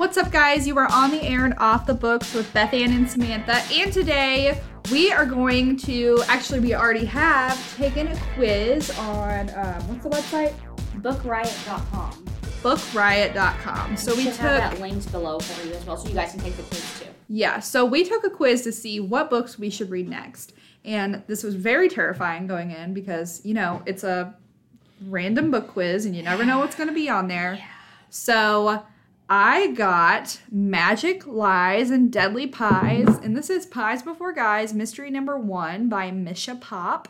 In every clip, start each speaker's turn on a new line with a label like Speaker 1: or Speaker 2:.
Speaker 1: What's up, guys? You are on the air and off the books with Beth Ann and Samantha, and today we are going to actually, we already have taken a quiz on um, what's the website?
Speaker 2: bookriot.com.
Speaker 1: Bookriot.com. So we took
Speaker 2: have that linked below for you as well, so you guys can take the quiz too.
Speaker 1: Yeah, so we took a quiz to see what books we should read next. And this was very terrifying going in because, you know, it's a random book quiz and you never know what's going to be on there. Yeah. So I got Magic, Lies, and Deadly Pies. And this is Pies Before Guys, Mystery Number One by Misha Popp.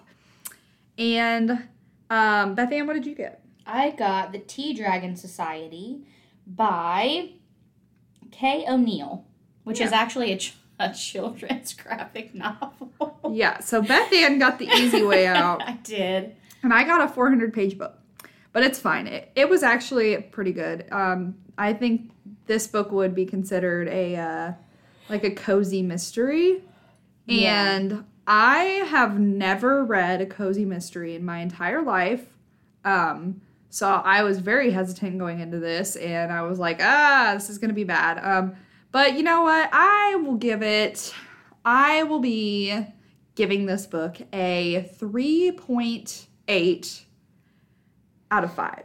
Speaker 1: And um, Beth Ann, what did you get?
Speaker 2: I got the Tea Dragon Society by Kay O'Neill, which is actually a, ch- a children's graphic novel.
Speaker 1: Yeah, so Beth Ann got the easy way out.
Speaker 2: I did.
Speaker 1: and I got a 400 page book, but it's fine. It, it was actually pretty good. Um, I think this book would be considered a uh, like a cozy mystery,
Speaker 2: Yeah.
Speaker 1: and I have never read a cozy mystery in my entire life. Um, so I was very hesitant going into this, and I was like, ah, this is gonna be bad. Um, but you know what? I will give it. I will be giving this book a 3.8 out of 5.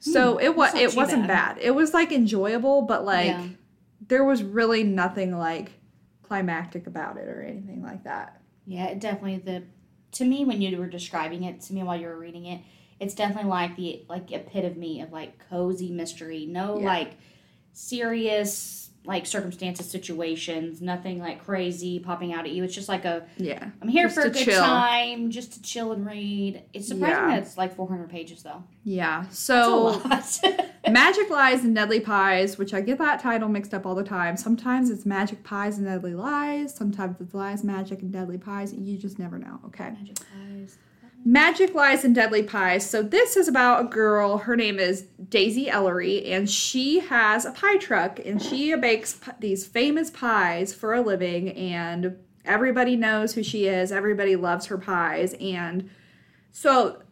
Speaker 1: So it was
Speaker 2: Hmm,
Speaker 1: it wasn't
Speaker 2: bad.
Speaker 1: bad. It was like enjoyable, but like
Speaker 2: Yeah.
Speaker 1: there was really nothing like climactic about it or anything like that.
Speaker 2: Yeah, it definitely the to me when you were describing it to me while you were reading it, it's definitely like the like epitome of like cozy mystery. No
Speaker 1: Yeah.
Speaker 2: like serious like circumstances, situations, nothing like crazy popping out at you. It's just like a
Speaker 1: Yeah.
Speaker 2: I'm here
Speaker 1: Just
Speaker 2: for a good
Speaker 1: chill.
Speaker 2: time, just to chill and read. It's surprising
Speaker 1: Yeah.
Speaker 2: that it's like 400 pages though.
Speaker 1: Yeah. So. Magic Lies and Deadly Pies, which I get that title mixed up all the time. Sometimes it's Magic Pies and Deadly Lies. Sometimes it's Lies, Magic, and Deadly Pies. You just never know. Okay.
Speaker 2: Magic eyes.
Speaker 1: Magic Lies and Deadly Pies. So this is about a girl. Her name is Daisy Ellery, and she has a pie truck, and she bakes p- these famous pies for a living. And everybody knows who she is. Everybody loves her pies, and so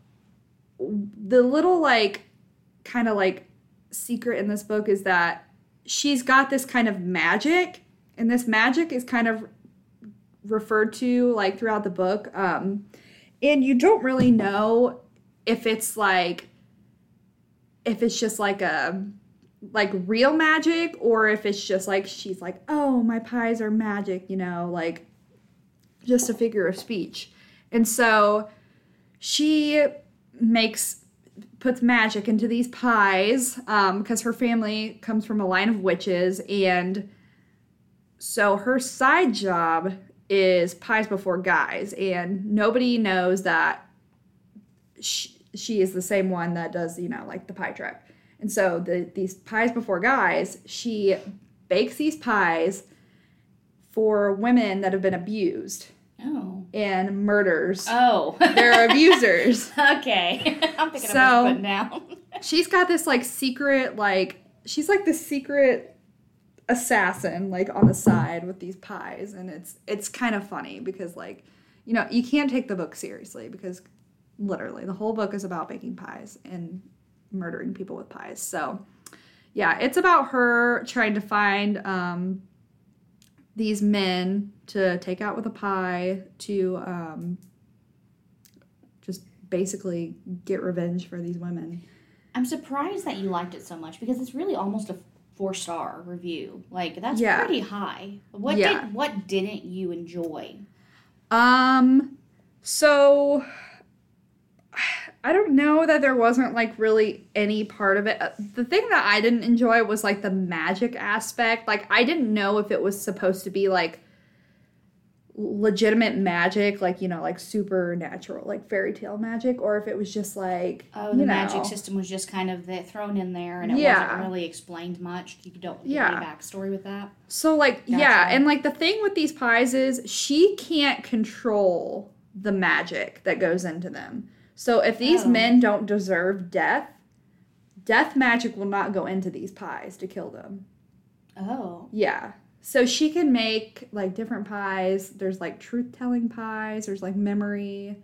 Speaker 1: the little like kind of like secret in this book is that she's got this kind of magic, and this magic is kind of referred to like throughout the book. Um, and you don't really know if it's like if it's just like a like real magic or if it's just like she's like oh my pies are magic you know like just a figure of speech. And so she makes puts magic into these pies um, because her family comes from a line of witches. And so her side job is pies before guys and nobody knows that she, she is the same one that does you know like the pie trick. and so the these pies before guys she bakes these pies for women that have been abused
Speaker 2: Oh.
Speaker 1: and murders
Speaker 2: Oh.
Speaker 1: their abusers
Speaker 2: okay. I'm picking
Speaker 1: So-
Speaker 2: up what down.
Speaker 1: she's got this like secret like she's like the secret assassin like on the side with these pies and it's it's kind of funny because like you know you can't take the book seriously because literally the whole book is about baking pies and murdering people with pies. So yeah it's about her trying to find um these men to take out with a pie to um just basically get revenge for these women.
Speaker 2: I'm surprised that you liked it so much because it's really almost a four star review. Like that's
Speaker 1: Yeah.
Speaker 2: pretty high. What
Speaker 1: Yeah.
Speaker 2: did what didn't you enjoy?
Speaker 1: Um, so I don't know that there wasn't like really any part of it. Uh, The thing that I didn't enjoy was like the magic aspect. Like I didn't know if it was supposed to be like legitimate magic, like you know, like supernatural, like fairy tale magic, or if it was just like
Speaker 2: Oh, the
Speaker 1: know,
Speaker 2: magic system was just kind of the, thrown in there, and it
Speaker 1: Yeah.
Speaker 2: wasn't really explained much. You don't get
Speaker 1: Yeah.
Speaker 2: any backstory with that.
Speaker 1: So like yeah, and like the thing with these pies is she can't control the magic that goes into them. So if these
Speaker 2: Oh.
Speaker 1: men don't deserve death, death magic will not go into these pies to kill them.
Speaker 2: Oh,
Speaker 1: Yeah. So she can make like different pies. There's like truth telling pies, there's like memory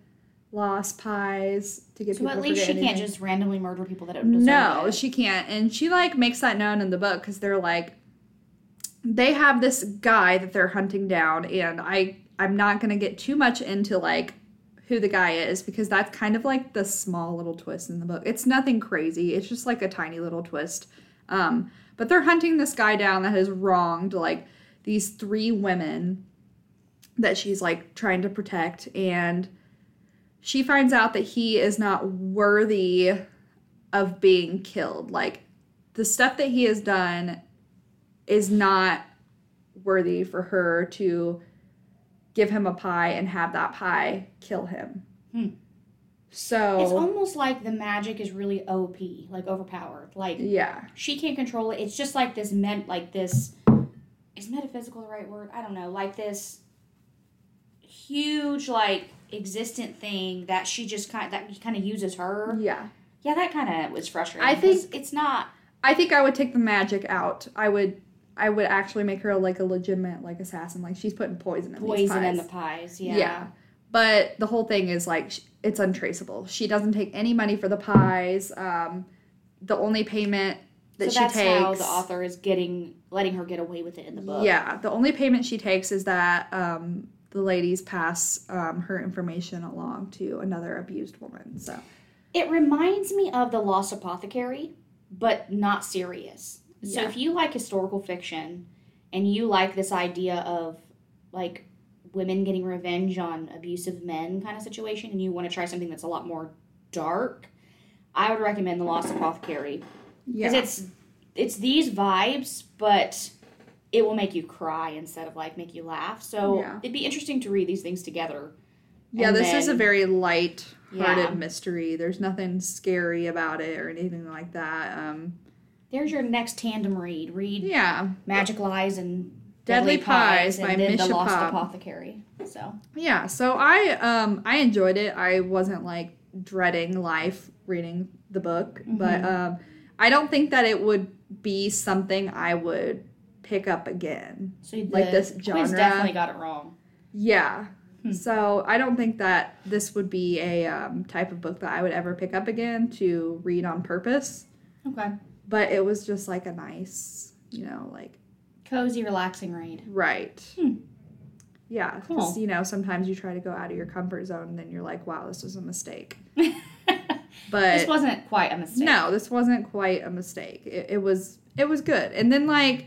Speaker 1: loss pies to get
Speaker 2: So
Speaker 1: people
Speaker 2: at
Speaker 1: to
Speaker 2: least she
Speaker 1: forget
Speaker 2: can't just randomly murder people that don't deserve
Speaker 1: No,
Speaker 2: it.
Speaker 1: she can't. And she like makes that known in the book because they're like they have this guy that they're hunting down and I I'm not gonna get too much into like who the guy is because that's kind of like the small little twist in the book. It's nothing crazy. It's just like a tiny little twist. Um, but they're hunting this guy down that has wronged like these three women that she's like trying to protect and she finds out that he is not worthy of being killed. Like the stuff that he has done is not worthy for her to give him a pie and have that pie kill him.
Speaker 2: Hmm.
Speaker 1: So
Speaker 2: It's almost like the magic is really OP, like overpowered. Like
Speaker 1: yeah.
Speaker 2: she can't control it. It's just like this meant like this is metaphysical the right word? I don't know. Like this huge like existent thing that she just kind that kind of uses her.
Speaker 1: Yeah.
Speaker 2: Yeah, that kind of was frustrating.
Speaker 1: I think-
Speaker 2: it's not.
Speaker 1: I think I would take the magic out. I would I would actually make her like a legitimate like assassin. Like she's putting poison in
Speaker 2: poison in the pies. Yeah.
Speaker 1: Yeah. But the whole thing is like it's untraceable. She doesn't take any money for the pies. Um, the only payment that
Speaker 2: so
Speaker 1: she
Speaker 2: that's
Speaker 1: takes.
Speaker 2: how the author is getting letting her get away with it in the book.
Speaker 1: Yeah, the only payment she takes is that um, the ladies pass um, her information along to another abused woman. So
Speaker 2: It reminds me of The Lost Apothecary, but not serious. So
Speaker 1: Yeah.
Speaker 2: if you like historical fiction and you like this idea of like women getting revenge on abusive men kind of situation and you want to try something that's a lot more dark, I would recommend The Lost Apothecary
Speaker 1: yeah,
Speaker 2: because it's it's these vibes, but it will make you cry instead of like make you laugh. So
Speaker 1: Yeah.
Speaker 2: it'd be interesting to read these things together.
Speaker 1: yeah.
Speaker 2: and
Speaker 1: This is a very light-hearted
Speaker 2: Yeah.
Speaker 1: mystery. There's nothing scary about it or anything like that. Um,
Speaker 2: There's your next tandem read. Read
Speaker 1: yeah,
Speaker 2: Magic Lies and
Speaker 1: Deadly Pies by
Speaker 2: and then
Speaker 1: Misha
Speaker 2: The Lost
Speaker 1: Popp.
Speaker 2: Apothecary. So
Speaker 1: yeah. So I um I enjoyed it. I wasn't like dreading life reading the book, but um I don't think that it would be something I would pick up again.
Speaker 2: so
Speaker 1: Like this genre.
Speaker 2: definitely got it wrong.
Speaker 1: Yeah.
Speaker 2: Hmm.
Speaker 1: So I don't think that this would be a um, type of book that I would ever pick up again to read on purpose.
Speaker 2: Okay.
Speaker 1: But it was just like a nice, you know, like
Speaker 2: Cozy, relaxing read.
Speaker 1: right.
Speaker 2: Hmm.
Speaker 1: Yeah, because
Speaker 2: Cool.
Speaker 1: you know sometimes you try to go out of your comfort zone, and then you're like, "Wow, this was a mistake." But this
Speaker 2: wasn't quite a mistake.
Speaker 1: no, this wasn't quite a mistake. It, it was it was good. And then like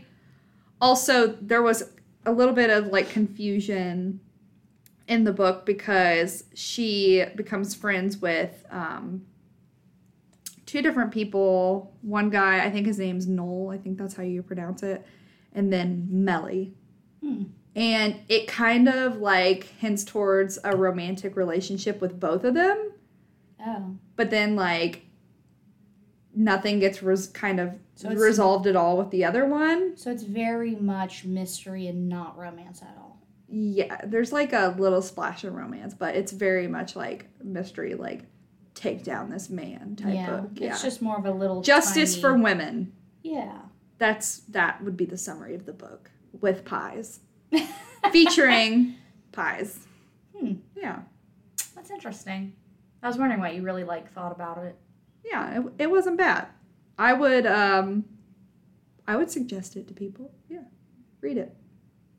Speaker 1: also there was a little bit of like confusion in the book because she becomes friends with um two different people. One guy, I think his name's Noel, I think that's how you pronounce it, and then Melly.
Speaker 2: Hmm.
Speaker 1: And it kind of like hints towards a romantic relationship with both of them
Speaker 2: Oh.
Speaker 1: but then like nothing gets res- kind of
Speaker 2: So
Speaker 1: resolved at all with the other one.
Speaker 2: So it's very much mystery and not romance at all.
Speaker 1: Yeah, there's like a little splash of romance, but it's very much like mystery, like take down this man type
Speaker 2: yeah.
Speaker 1: book. Yeah,
Speaker 2: It's just more of a little
Speaker 1: justice
Speaker 2: tiny-
Speaker 1: for women.
Speaker 2: Yeah.
Speaker 1: That's that would be the summary of the book with pies, featuring pies.
Speaker 2: Hmm.
Speaker 1: Yeah,
Speaker 2: That's interesting. I was wondering what you really like thought about it.
Speaker 1: yeah, it, it wasn't bad. I would um, I would suggest it to people. Yeah, read it.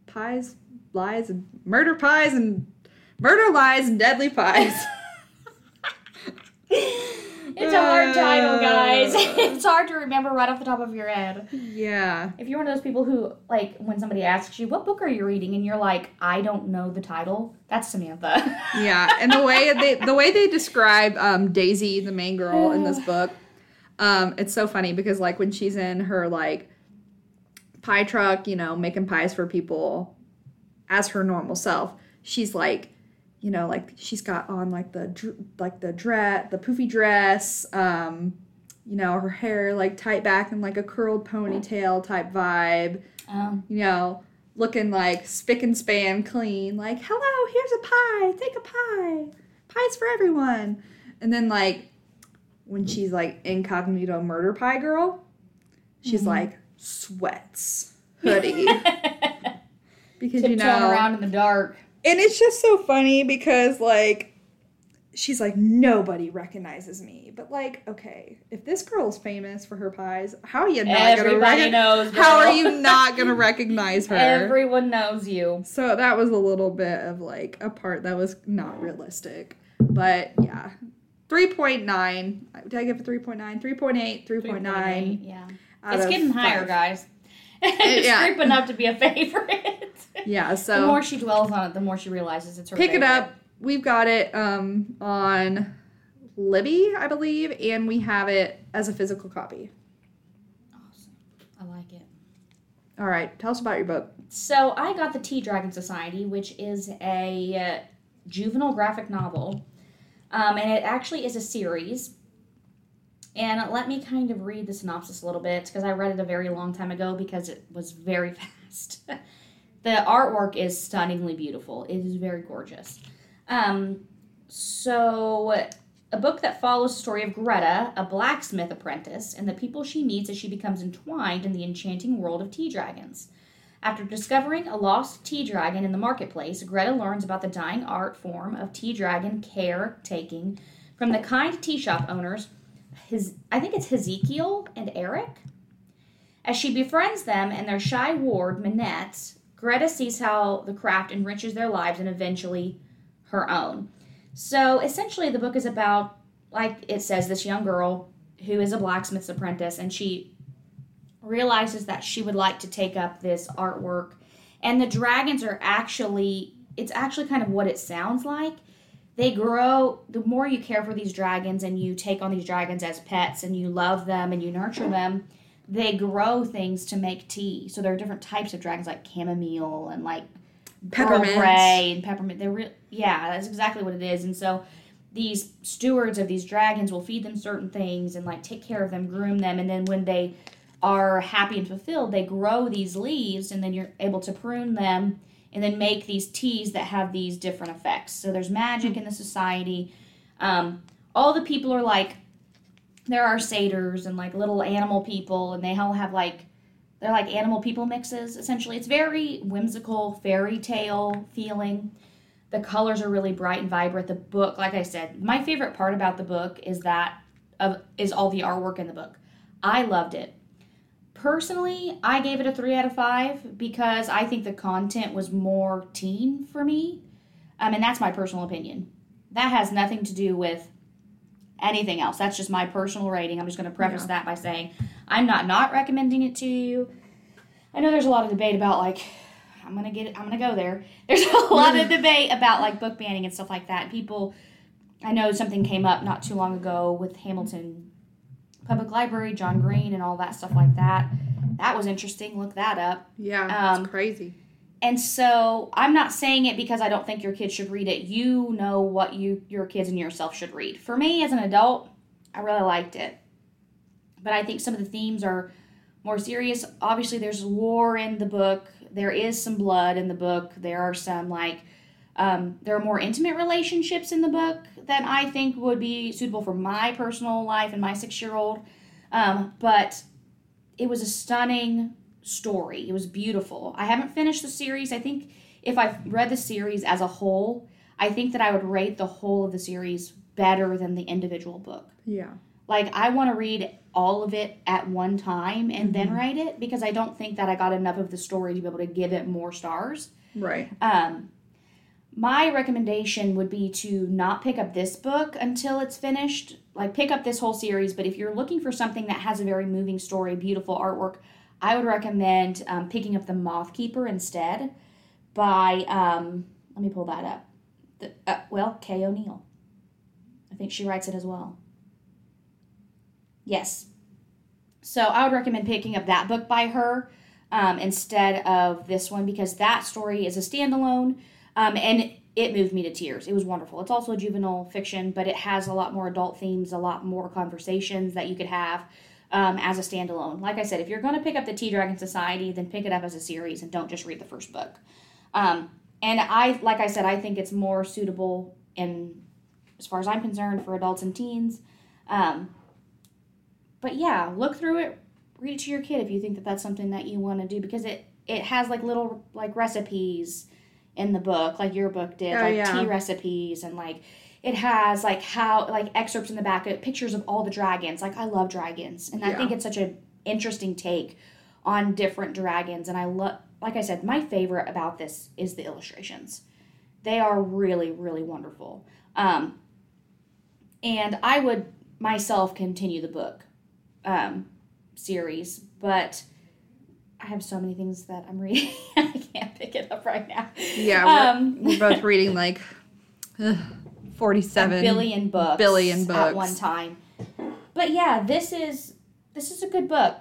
Speaker 1: Pies, lies, and murder pies and murder lies and deadly pies.
Speaker 2: It's a hard title, guys. It's hard to remember right off the top of your head.
Speaker 1: yeah,
Speaker 2: If you're one of those people who, like, when somebody asks you, what book are you reading? And you're like, I don't know the title, that's Samantha.
Speaker 1: yeah, and the way they the way they describe um, Daisy, the main girl in this book, um, it's so funny because like when she's in her like pie truck, you know, making pies for people as her normal self, she's like, you know, like she's got on like the like the dress, the poofy dress, um, you know, her hair like tight back and like a curled ponytail type vibe
Speaker 2: um,
Speaker 1: you know, looking like spick and span clean, like, hello, here's a pie, take a pie, pies for everyone. And then, like, when she's like incognito murder pie girl, she's
Speaker 2: Mhm.
Speaker 1: like sweats, hoodie. because, you know,
Speaker 2: around in the dark.
Speaker 1: And it's just so funny because, like, she's like, nobody recognizes me. But like, okay, if this girl's famous for her pies, how are you not gonna
Speaker 2: Everybody
Speaker 1: recognize?
Speaker 2: knows.
Speaker 1: How are you not gonna recognize her?
Speaker 2: Everyone knows you.
Speaker 1: So that was a little bit of like a part that was not realistic. But yeah. 3.9. Did I give it 3.9? 3.8, 3.9.
Speaker 2: Yeah. It's getting higher,
Speaker 1: five.
Speaker 2: guys. It's
Speaker 1: yeah.
Speaker 2: creeping up to be a favorite.
Speaker 1: Yeah, so the
Speaker 2: more she dwells on it, the more she realizes it's her
Speaker 1: pick it up. We've got it um, on Libby, I believe, and we have it as a physical copy.
Speaker 2: Awesome. I like it.
Speaker 1: All right, tell us about your book.
Speaker 2: So I got the Tea Dragon Society, which is a uh, juvenile graphic novel, um, and it actually is a series. And let me kind of read the synopsis a little bit because I read it a very long time ago because it was very fast. the artwork is stunningly beautiful. It is very gorgeous. Um, so a book that follows the story of Greta, a blacksmith apprentice, and the people she meets as she becomes entwined in the enchanting world of tea dragons. After discovering a lost tea dragon in the marketplace, Greta learns about the dying art form of tea dragon caretaking from the kind tea shop owners, his I think it's Ezekiel and Eric. As she befriends them and their shy ward, Minette, Greta sees how the craft enriches their lives and eventually her own. So essentially, the book is about, like it says, this young girl who is a blacksmith's apprentice, and she realizes that she would like to take up this artwork. And the dragons are actually, it's actually kind of what it sounds like. They grow, the more you care for these dragons and you take on these dragons as pets and you love them and you nurture them, they grow things to make tea. So there are different types of dragons like chamomile and like
Speaker 1: Peppermint.
Speaker 2: Grey and peppermint. They're real. Yeah, that's exactly what it is. And so these stewards of these dragons will feed them certain things and like take care of them, groom them, and then when they are happy and fulfilled, they grow these leaves, and then you're able to prune them and then make these teas that have these different effects. So there's magic in the society. Um, all the people are like, there are satyrs and like little animal people, and they all have like they're like animal people mixes essentially. It's very whimsical fairy tale feeling. The colors are really bright and vibrant. The book, like I said, my favorite part about the book is that of is all the artwork in the book. I loved it. Personally, I gave it a 3 out of 5 because I think the content was more teen for me. Um, and that's my personal opinion. That has nothing to do with anything else. That's just my personal rating. I'm just going to preface
Speaker 1: Yeah.
Speaker 2: that by saying I'm not not recommending it to you. I know there's a lot of debate about like I'm gonna get it. I'm gonna go there. There's a lot of debate about like book banning and stuff like that. People, I know something came up not too long ago with Hamilton Public Library, John Green, and all that stuff like that. That was interesting. Look that up.
Speaker 1: Yeah,
Speaker 2: Um,
Speaker 1: crazy.
Speaker 2: And so I'm not saying it because I don't think your kids should read it. You know what you your kids and yourself should read. For me as an adult, I really liked it. But I think some of the themes are more serious. Obviously there's war in the book. There is some blood in the book. There are some like um, there are more intimate relationships in the book that I think would be suitable for my personal life and my six year old. Um, but it was a stunning story. It was beautiful. I haven't finished the series. I think if I read the series as a whole, I think that I would rate the whole of the series better than the individual book.
Speaker 1: Yeah.
Speaker 2: Like I want to read all of it at one time and then write it because I don't think that I got enough of the story to be able to give it more stars.
Speaker 1: Right.
Speaker 2: Um, my recommendation would be to not pick up this book until it's finished. Like, pick up this whole series, but if you're looking for something that has a very moving story, beautiful artwork, I would recommend um, picking up The Moth Keeper instead by, um, let me pull that up. The, uh, well, Kay O'Neill. I think she writes it as well. Yes. So I would recommend picking up that book by her um, instead of this one because that story is a standalone um, and it moved me to tears. It was wonderful. It's also juvenile fiction, but it has a lot more adult themes, a lot more conversations that you could have um, as a standalone. Like I said, if you're going to pick up the Tea Dragon Society, then pick it up as a series and don't just read the first book. Um, and I, like I said, I think it's more suitable in, as far as I'm concerned, for adults and teens. Um, but yeah, look through it, read it to your kid if you think that that's something that you want to do because it it has like little like recipes in the book, like your book did,
Speaker 1: Oh,
Speaker 2: like
Speaker 1: yeah.
Speaker 2: tea recipes and like It has like how like excerpts in the back, uh, pictures of all the dragons. Like I love dragons, and I think it's such an interesting take on different dragons. And I love, like I said, my favorite about this is the illustrations. They are really, really wonderful. Um, and I would myself continue the book um, series, but I have so many things that I'm reading. I can't pick it up right now.
Speaker 1: Yeah, we're,
Speaker 2: Um,
Speaker 1: we're both reading like ugh,
Speaker 2: a
Speaker 1: 47
Speaker 2: billion books
Speaker 1: billion books at
Speaker 2: one time. But yeah, this is this is a good book.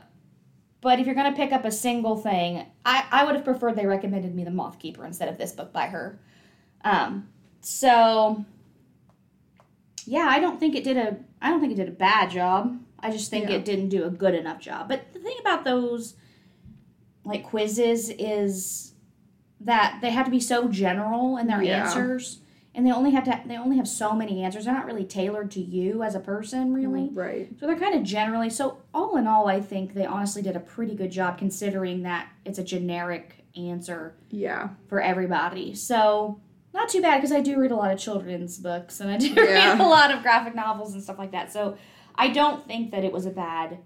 Speaker 2: But if you're gonna pick up a single thing, I, I would have preferred they recommended me The Moth Keeper instead of this book by her. Um, so yeah, I don't think it did a I don't think it did a bad job. I just think
Speaker 1: Yeah.
Speaker 2: it didn't do a good enough job. But the thing about those like quizzes is that they have to be so general in their
Speaker 1: Yeah.
Speaker 2: answers and they only have to they only have so many answers they're not really tailored to you as a person really mm,
Speaker 1: Right.
Speaker 2: so they're kind of generally so all in all i think they honestly did a pretty good job considering that it's a generic answer
Speaker 1: Yeah.
Speaker 2: for everybody so not too bad because i do read a lot of children's books and i do
Speaker 1: Yeah.
Speaker 2: read a lot of graphic novels and stuff like that so i don't think that it was a bad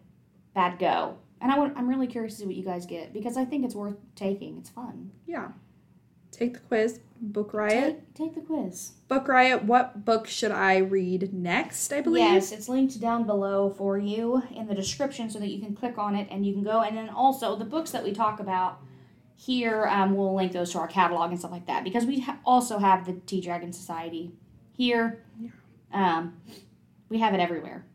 Speaker 2: bad go and I would, i'm really curious to see what you guys get because i think it's worth taking it's fun
Speaker 1: Yeah. Take the quiz. Book Riot.
Speaker 2: take, take the quiz
Speaker 1: Book Riot. What book should I read next? I believe.
Speaker 2: Yes, it's linked down below for you in the description so that you can click on it and you can go. And then also the books that we talk about here, um, we'll link those to our catalog and stuff like that because we ha- also have the Tea Dragon Society here. Yeah. Um, we have it everywhere,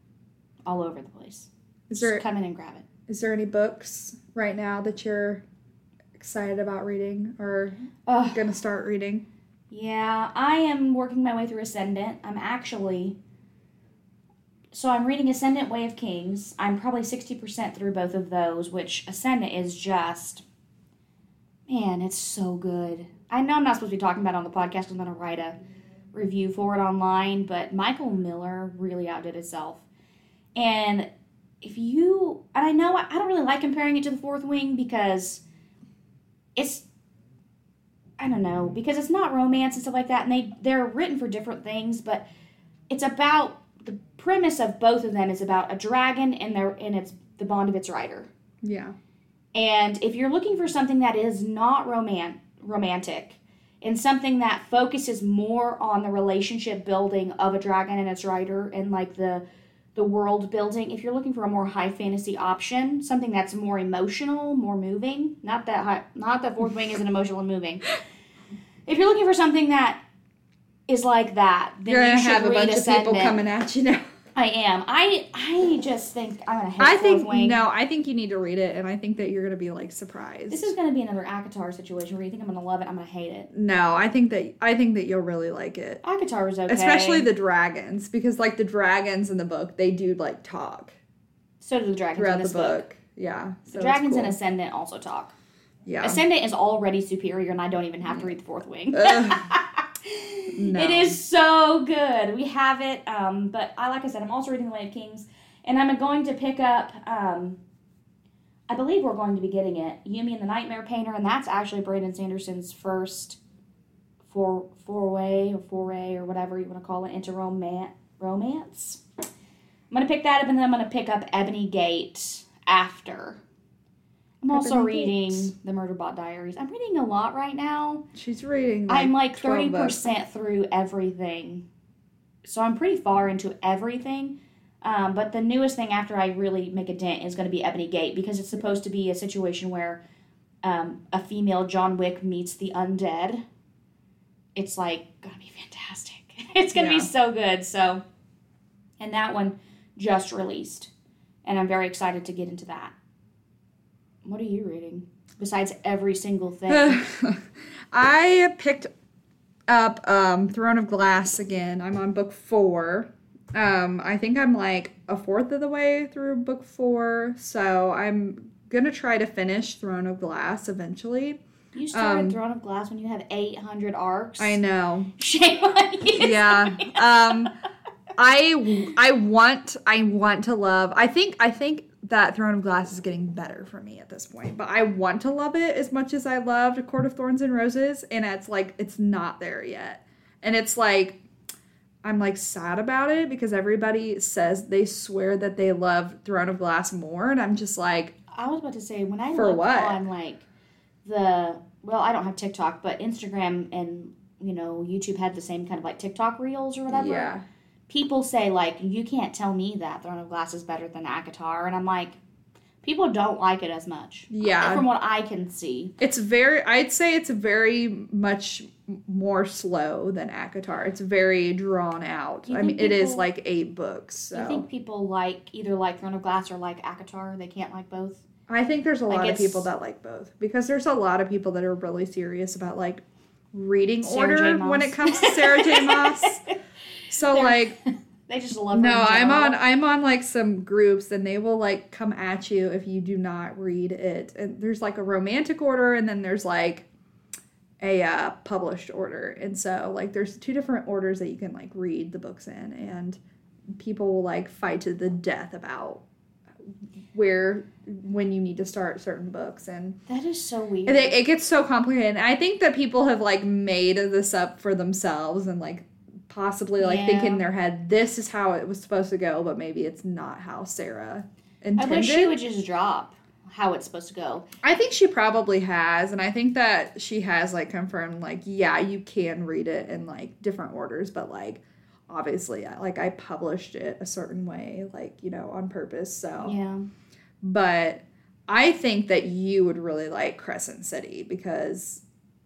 Speaker 2: all over the place.
Speaker 1: Is
Speaker 2: Just come in and grab it.
Speaker 1: Is there any books right now that you're excited about reading or
Speaker 2: Ugh.
Speaker 1: gonna start reading?
Speaker 2: Yeah, I am working my way through Ascendant. I'm actually. So I'm reading Ascendant Way of Kings. I'm probably 60% through both of those, which Ascendant is just. Man, it's so good. I know I'm not supposed to be talking about it on the podcast. I'm going to write a review for it online, but Michael Miller really outdid himself. And if you. And I know I, I don't really like comparing it to the Fourth Wing because it's I don't know because it's not romance and stuff like that, and they they're written for different things, but it's about the premise of both of them is about a dragon and their and it's the bond of its rider.
Speaker 1: Yeah.
Speaker 2: And if you're looking for something that is not roman- romantic and something that focuses more on the relationship building of a dragon and its rider and like the the world building, if you're looking for a more high fantasy option, something that's more emotional, more moving, not that high, not that Fourth Wing isn't emotional and moving. If you're looking for something that is like that, then
Speaker 1: You're
Speaker 2: you
Speaker 1: gonna
Speaker 2: should
Speaker 1: have a bunch of people coming at you now.
Speaker 2: I am. I I just think I'm gonna hate
Speaker 1: I
Speaker 2: Fourth
Speaker 1: think
Speaker 2: Wing.
Speaker 1: no, I think you need to read it, and I think that you're gonna be like surprised.
Speaker 2: This is going to be another ACOTAR situation where you think I'm going to love it, I'm going to hate it.
Speaker 1: no, I think that I think that you'll really like it,
Speaker 2: ACOTAR was okay.
Speaker 1: especially the dragons, because like the dragons in the book, they do like talk
Speaker 2: so do the dragons
Speaker 1: throughout
Speaker 2: in
Speaker 1: the book.
Speaker 2: book.
Speaker 1: Yeah, so
Speaker 2: The dragons
Speaker 1: cool.
Speaker 2: in Ascendant also talk.
Speaker 1: yeah.
Speaker 2: Ascendant is already superior, and I don't even have to read the fourth wing.
Speaker 1: No.
Speaker 2: It is so good. We have it, um, but I like I said, I'm also reading The Way of Kings, and I'm going to pick up. Um, I believe we're going to be getting it, Yumi and the Nightmare Painter, and that's actually Brandon Sanderson's first four four way or foray or whatever you want to call it into romance. Romance. I'm gonna pick that up, and then I'm gonna pick up Ebony Gate after. I'm also reading
Speaker 1: Gate.
Speaker 2: the Murderbot Diaries. I'm reading a lot right now.
Speaker 1: She's reading.
Speaker 2: I'm like thirty percent through everything, so I'm pretty far into everything. Um, but the newest thing after I really make a dent is going to be Ebony Gate because it's supposed to be a situation where um, a female John Wick meets the undead. It's like gonna be fantastic. It's gonna
Speaker 1: Yeah.
Speaker 2: be so good. So, and that one just released, and I'm very excited to get into that. What are you reading besides every single thing?
Speaker 1: I picked up um, Throne of Glass again. I'm on book four. Um, I think I'm like a fourth of the way through book four, so I'm gonna try to finish Throne of Glass eventually.
Speaker 2: You started
Speaker 1: Um,
Speaker 2: Throne of Glass when you have 800 arcs.
Speaker 1: I know.
Speaker 2: Shame on you.
Speaker 1: Yeah. Um, I I want I want to love. I think I think that Throne of Glass is getting better for me at this point, but I want to love it as much as I loved A Court of Thorns and Roses, and it's like it's not there yet, and it's like I'm like sad about it because everybody says they swear that they love Throne of Glass more, and I'm just like,
Speaker 2: I was about to say when I
Speaker 1: For
Speaker 2: look
Speaker 1: what?
Speaker 2: on like the well, I don't have TikTok, but Instagram and you know YouTube had the same kind of like TikTok reels or whatever.
Speaker 1: yeah,
Speaker 2: People say like you can't tell me that Throne of Glass is better than ACOTAR, and I'm like, people don't like it as much.
Speaker 1: Yeah.
Speaker 2: From what I can see,
Speaker 1: it's very. I'd say it's very much more slow than ACOTAR. It's very drawn out. I mean,
Speaker 2: think
Speaker 1: it is like eight books. So
Speaker 2: I think people like either like Throne of Glass or like ACOTAR. They can't like both.
Speaker 1: I think there's a
Speaker 2: Like
Speaker 1: lot of people that like both because there's a lot of people that are really serious about like reading
Speaker 2: Sarah
Speaker 1: order when it comes to Sarah J. Maas. So
Speaker 2: They're-
Speaker 1: like
Speaker 2: They just love.
Speaker 1: no, I'm on I'm on like some groups and they will like come at you if you do not read it. And there's like a romantic order and then there's like a uh, published order. And so like there's two different orders that you can like read the books in and people will like fight to the death about where when you need to start certain books and
Speaker 2: That is so weird.
Speaker 1: it, it gets so complicated. And I think that people have like made this up for themselves and like possibly like think
Speaker 2: Yeah.
Speaker 1: in their head this is how it was supposed to go, but maybe it's not how Sarah intended.
Speaker 2: I wish she would just drop how it's supposed to go.
Speaker 1: I think she probably has, and I think that she has like confirmed like yeah, you can read it in like different orders, but like obviously like I published it a certain way, like you know on purpose. So
Speaker 2: Yeah.
Speaker 1: but I think that you would really like Crescent City because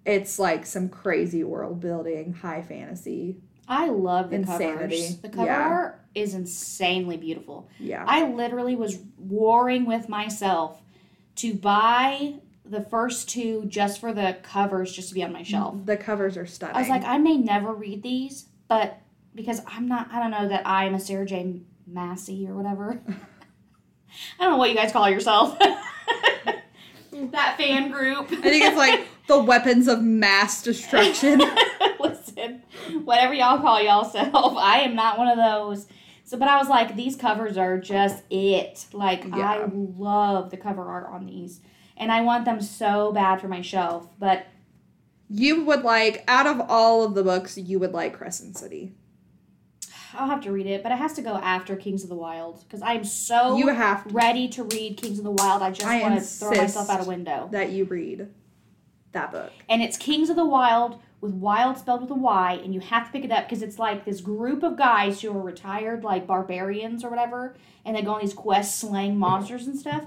Speaker 1: it's like some crazy world building, high fantasy.
Speaker 2: I love the
Speaker 1: Insanity.
Speaker 2: covers. The cover
Speaker 1: Yeah.
Speaker 2: art is insanely beautiful.
Speaker 1: Yeah.
Speaker 2: I literally was warring with myself to buy the first two just for the covers just to be on my shelf.
Speaker 1: Mm, the covers are stunning.
Speaker 2: I was like, I may never read these, but because I'm not, I don't know that I'm a Sarah J. Massey or whatever. I don't know what you guys call yourself. that fan group.
Speaker 1: I think it's like the weapons of mass destruction.
Speaker 2: Whatever y'all call y'all self, I am not one of those. So, but I was like, these covers are just it. Like, I love the cover art on these, and I want them so bad for my shelf. But
Speaker 1: you would like out of all of the books, you would like Crescent City.
Speaker 2: I'll have to read it. But it has to go after Kings of the Wyld because I am so
Speaker 1: You have to
Speaker 2: ready to read Kings of the Wyld. I just want to throw myself out a window.
Speaker 1: that you read that book.
Speaker 2: and it's Kings of the Wyld with wild spelled with a Y, and you have to pick it up because it's like this group of guys who are retired, like barbarians or whatever, and they go on these quests slaying monsters and stuff.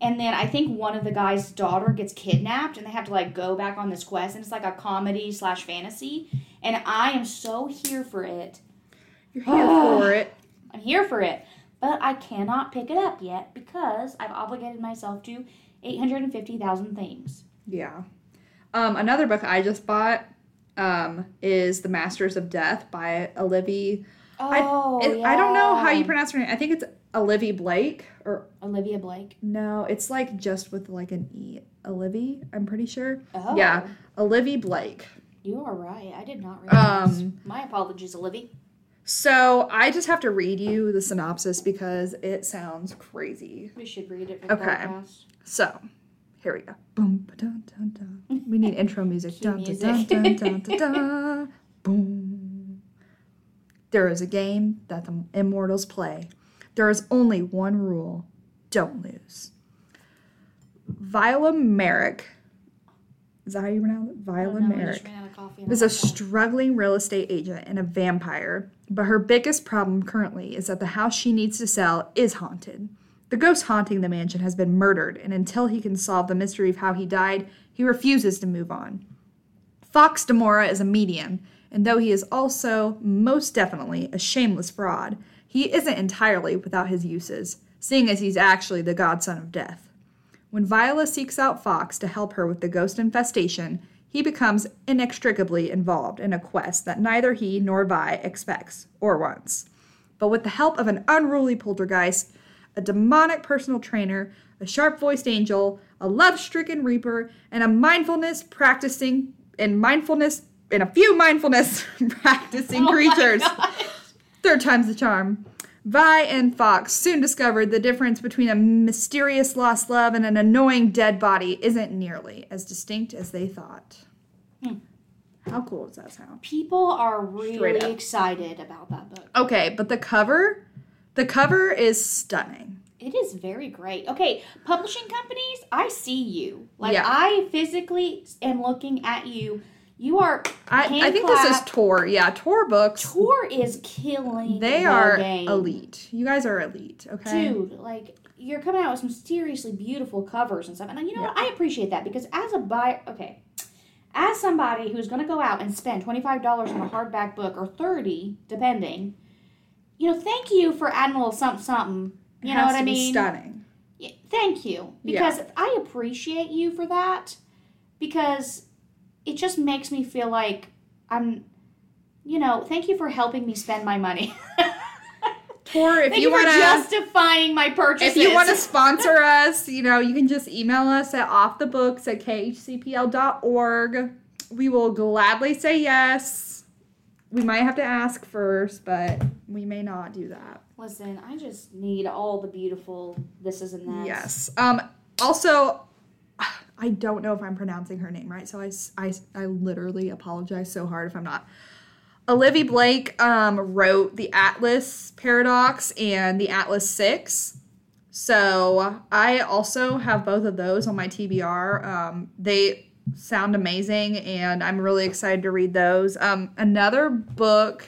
Speaker 2: And then I think one of the guy's daughter gets kidnapped, and they have to like go back on this quest, and it's like a comedy slash fantasy. And I am so here for it.
Speaker 1: You're here for it.
Speaker 2: I'm here for it, but I cannot pick it up yet because I've obligated myself to eight hundred and fifty thousand things.
Speaker 1: Yeah. Um, another book I just bought um, is The Masters of Death by Olivia.
Speaker 2: Oh,
Speaker 1: It- I don't know how you pronounce her name. I think it's Olivia Blake or
Speaker 2: Olivia Blake.
Speaker 1: no, it's like just with like an E. Olivia, I'm pretty sure.
Speaker 2: Oh.
Speaker 1: Yeah, Olivia Blake.
Speaker 2: You are right. I did not realize.
Speaker 1: Um,
Speaker 2: My apologies, Olivia.
Speaker 1: So I just have to read you the synopsis because it sounds crazy.
Speaker 2: We should read it
Speaker 1: Okay. So here we go. Boom, ba-dun, dun, dun. We need intro music. Dun, dun,
Speaker 2: music.
Speaker 1: dun, dun, dun, dun, dun. Boom. There is a game that the immortals play. There is only one rule don't lose. Viola Merrick. Is that how you pronounce it? Viola Merrick
Speaker 2: just ran out of coffee and
Speaker 1: is a struggling real estate agent and a vampire, but her biggest problem currently is that the house she needs to sell is haunted. The ghost haunting the mansion has been murdered, and until he can solve the mystery of how he died, he refuses to move on. Fox D'Mora is a medium, and though he is also most definitely a shameless fraud, he isn't entirely without his uses, seeing as he's actually the godson of death. When Viola seeks out Fox to help her with the ghost infestation, he becomes inextricably involved in a quest that neither he nor Vi expects or wants. But with the help of an unruly poltergeist, a demonic personal trainer, a sharp voiced angel, a love stricken reaper, and a mindfulness practicing and mindfulness and a few mindfulness practicing
Speaker 2: Oh
Speaker 1: creatures. Third time's the charm. Vi and Fox soon discovered the difference between a mysterious lost love and an annoying dead body isn't nearly as distinct as they thought. Hmm. How cool does that sound?
Speaker 2: People are really excited about that book.
Speaker 1: Okay, but the cover, the cover is stunning.
Speaker 2: It is very great. Okay, publishing companies, I see you. Like
Speaker 1: Yeah.
Speaker 2: I physically am looking at you. You are
Speaker 1: I, I think this is
Speaker 2: clap.
Speaker 1: Tor. Yeah, Tor books.
Speaker 2: Tor is killing.
Speaker 1: They
Speaker 2: the
Speaker 1: are
Speaker 2: game.
Speaker 1: elite. You guys are elite. Okay.
Speaker 2: Dude, like you're coming out with some seriously beautiful covers and stuff. And you know what? I appreciate that because as a buyer, okay, as somebody who's going to go out and spend twenty five dollars on a hardback book or thirty, depending, you know, thank you for adding a little something, something. You know
Speaker 1: has
Speaker 2: what
Speaker 1: to
Speaker 2: I
Speaker 1: be
Speaker 2: mean?
Speaker 1: Stunning.
Speaker 2: Yeah, thank you
Speaker 1: Yeah.
Speaker 2: because I appreciate you for that because it just makes me feel like I'm. You know, thank you for helping me spend my money.
Speaker 1: Tor, if
Speaker 2: Thank
Speaker 1: you
Speaker 2: you,
Speaker 1: want to
Speaker 2: justifying my purchases.
Speaker 1: If you want to sponsor us, you know, you can just email us at offthebooks at khcpl.org. We will gladly say yes. We might have to ask first, but we may not do that.
Speaker 2: Listen, I just need all the beautiful thises and that's.
Speaker 1: Yes. Um also I don't know if I'm pronouncing her name right, so I, I, I literally apologize so hard if I'm not. Olivia Blake um, wrote the Atlas Paradox and the Atlas Six. So I also have both of those on my TBR. Um, they sound amazing, and I'm really excited to read those. Um, another book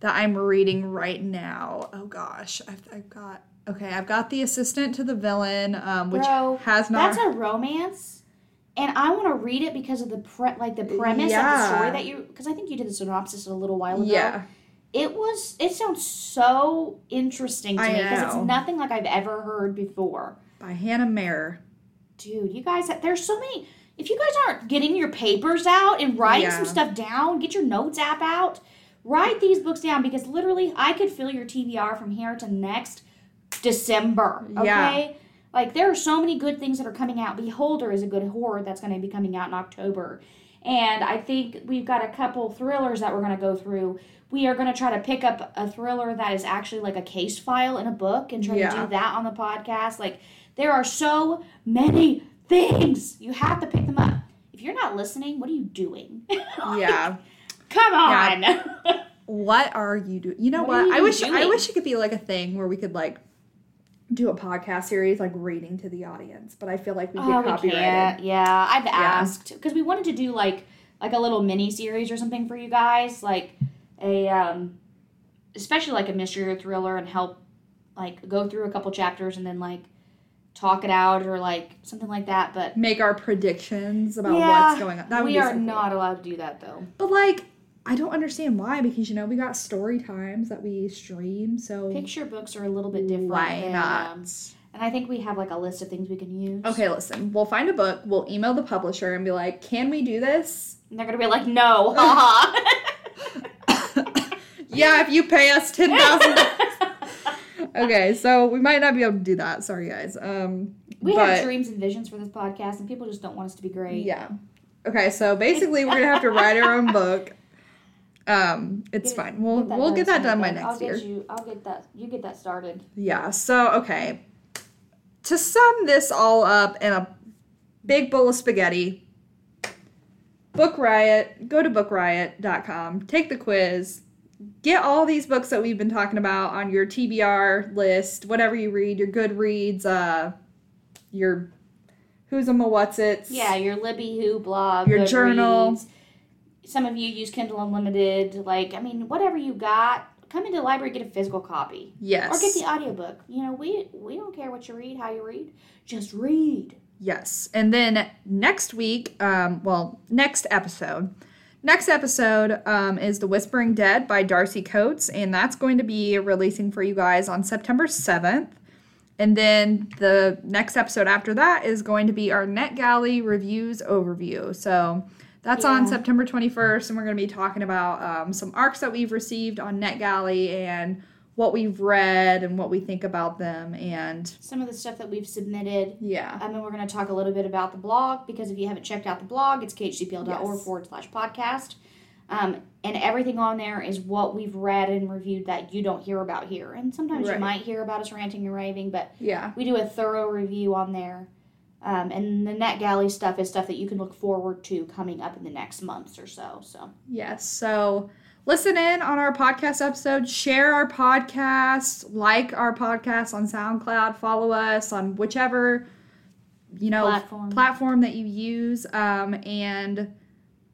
Speaker 1: that I'm reading right now. Oh gosh, I've, I've got okay. I've got the Assistant to the Villain, um, which
Speaker 2: Bro,
Speaker 1: has not.
Speaker 2: That's a romance, and I want to read it because of the pre- like the premise of the story that you. Because I think you did the synopsis a little while ago.
Speaker 1: yeah,
Speaker 2: It was. It sounds so interesting to
Speaker 1: I
Speaker 2: me because it's nothing like I've ever heard before.
Speaker 1: by Hannah Maehrer.
Speaker 2: Dude, you guys, there's so many. If you guys aren't getting your papers out and writing
Speaker 1: Yeah.
Speaker 2: some stuff down, get your notes app out. Write these books down because literally I could fill your TBR from here to next December. Okay?
Speaker 1: Yeah.
Speaker 2: Like there are so many good things that are coming out. Beholder is a good horror that's going to be coming out in October. And I think we've got a couple thrillers that we're going to go through. We are going to try to pick up a thriller that is actually like a case file in a book and try to do that on the podcast. Like there are so many things. You have to pick them up. If you're not listening, what are you doing?
Speaker 1: Yeah.
Speaker 2: Come on.
Speaker 1: what are you doing? You know
Speaker 2: What
Speaker 1: what? I wish I wish it could be like a thing where we could like do a podcast series like reading to the audience, but I feel like we get
Speaker 2: oh, we
Speaker 1: copyrighted.
Speaker 2: can't. Yeah, I've asked because we wanted to do like like a little mini series or something for you guys, like a um, especially like a mystery or thriller, and help like go through a couple chapters and then like talk it out or like something like that. But
Speaker 1: Make our predictions about
Speaker 2: Yeah,
Speaker 1: what's going on. That would
Speaker 2: we
Speaker 1: be
Speaker 2: are
Speaker 1: so cool.
Speaker 2: not allowed to do that though.
Speaker 1: But like, I don't understand why because you know we got story times that we stream, so
Speaker 2: Picture books are a little bit different.
Speaker 1: why
Speaker 2: than,
Speaker 1: not?
Speaker 2: um, and I think we have like a list of things we can use.
Speaker 1: Okay, listen. We'll find a book. We'll email the publisher and be like, "Can we do this?"
Speaker 2: And they're gonna be like, no, haha.
Speaker 1: yeah, if you pay us ten thousand. okay, so we might not be able to do that. Sorry, guys. Um,
Speaker 2: we
Speaker 1: but,
Speaker 2: have dreams and visions for this podcast, and people just don't want us to be great.
Speaker 1: Yeah. Okay, so basically, we're gonna have to write our own book. Um, it's
Speaker 2: Get-
Speaker 1: fine. We'll we'll get that done by next
Speaker 2: I'll
Speaker 1: year.
Speaker 2: You, I'll get that. You get that started.
Speaker 1: Yeah. So okay. To sum this all up in a big bowl of spaghetti, Book Riot, go to bookriot.com, take the quiz, get all these books that we've been talking about on your TBR list, whatever you read, your Goodreads, uh, your Who's a Ma What's It's.
Speaker 2: Yeah, your Libby Who blog,
Speaker 1: Your journal.
Speaker 2: Some of you use Kindle Unlimited. Like, I mean, whatever you got, come into the library, get a physical copy.
Speaker 1: Yes.
Speaker 2: Or get the audiobook. You know, we we don't care what you read, how you read. Just read.
Speaker 1: Yes. And then next week, um, well, next episode, next episode um, is The Whispering Dead by Darcy Coates, and that's going to be releasing for you guys on September 7th. And then the next episode after that is going to be our NetGalley reviews overview. So that's on September 21st, and we're going to be talking about um, some arcs that we've received on NetGalley and what we've read and what we think about them. And
Speaker 2: Some of the stuff that we've submitted.
Speaker 1: yeah.
Speaker 2: And then we're going to talk a little bit about the blog because if you haven't checked out the blog, it's khcpl.org
Speaker 1: Yes.
Speaker 2: forward slash podcast. Um, and everything on there is what we've read and reviewed that you don't hear about here. And sometimes
Speaker 1: Right.
Speaker 2: you might hear about us ranting and raving, but
Speaker 1: Yeah.
Speaker 2: we do a thorough review on there. Um, and the NetGalley stuff is stuff that you can look forward to coming up in the next months or so. So
Speaker 1: Yes. So listen in on our podcast episode, share our podcast, like our podcast on SoundCloud, follow us on whichever you know
Speaker 2: Platform.
Speaker 1: platform that you use. Um, and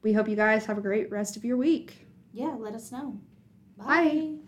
Speaker 1: we hope you guys have a great rest of your week.
Speaker 2: yeah, let us know.
Speaker 1: Bye.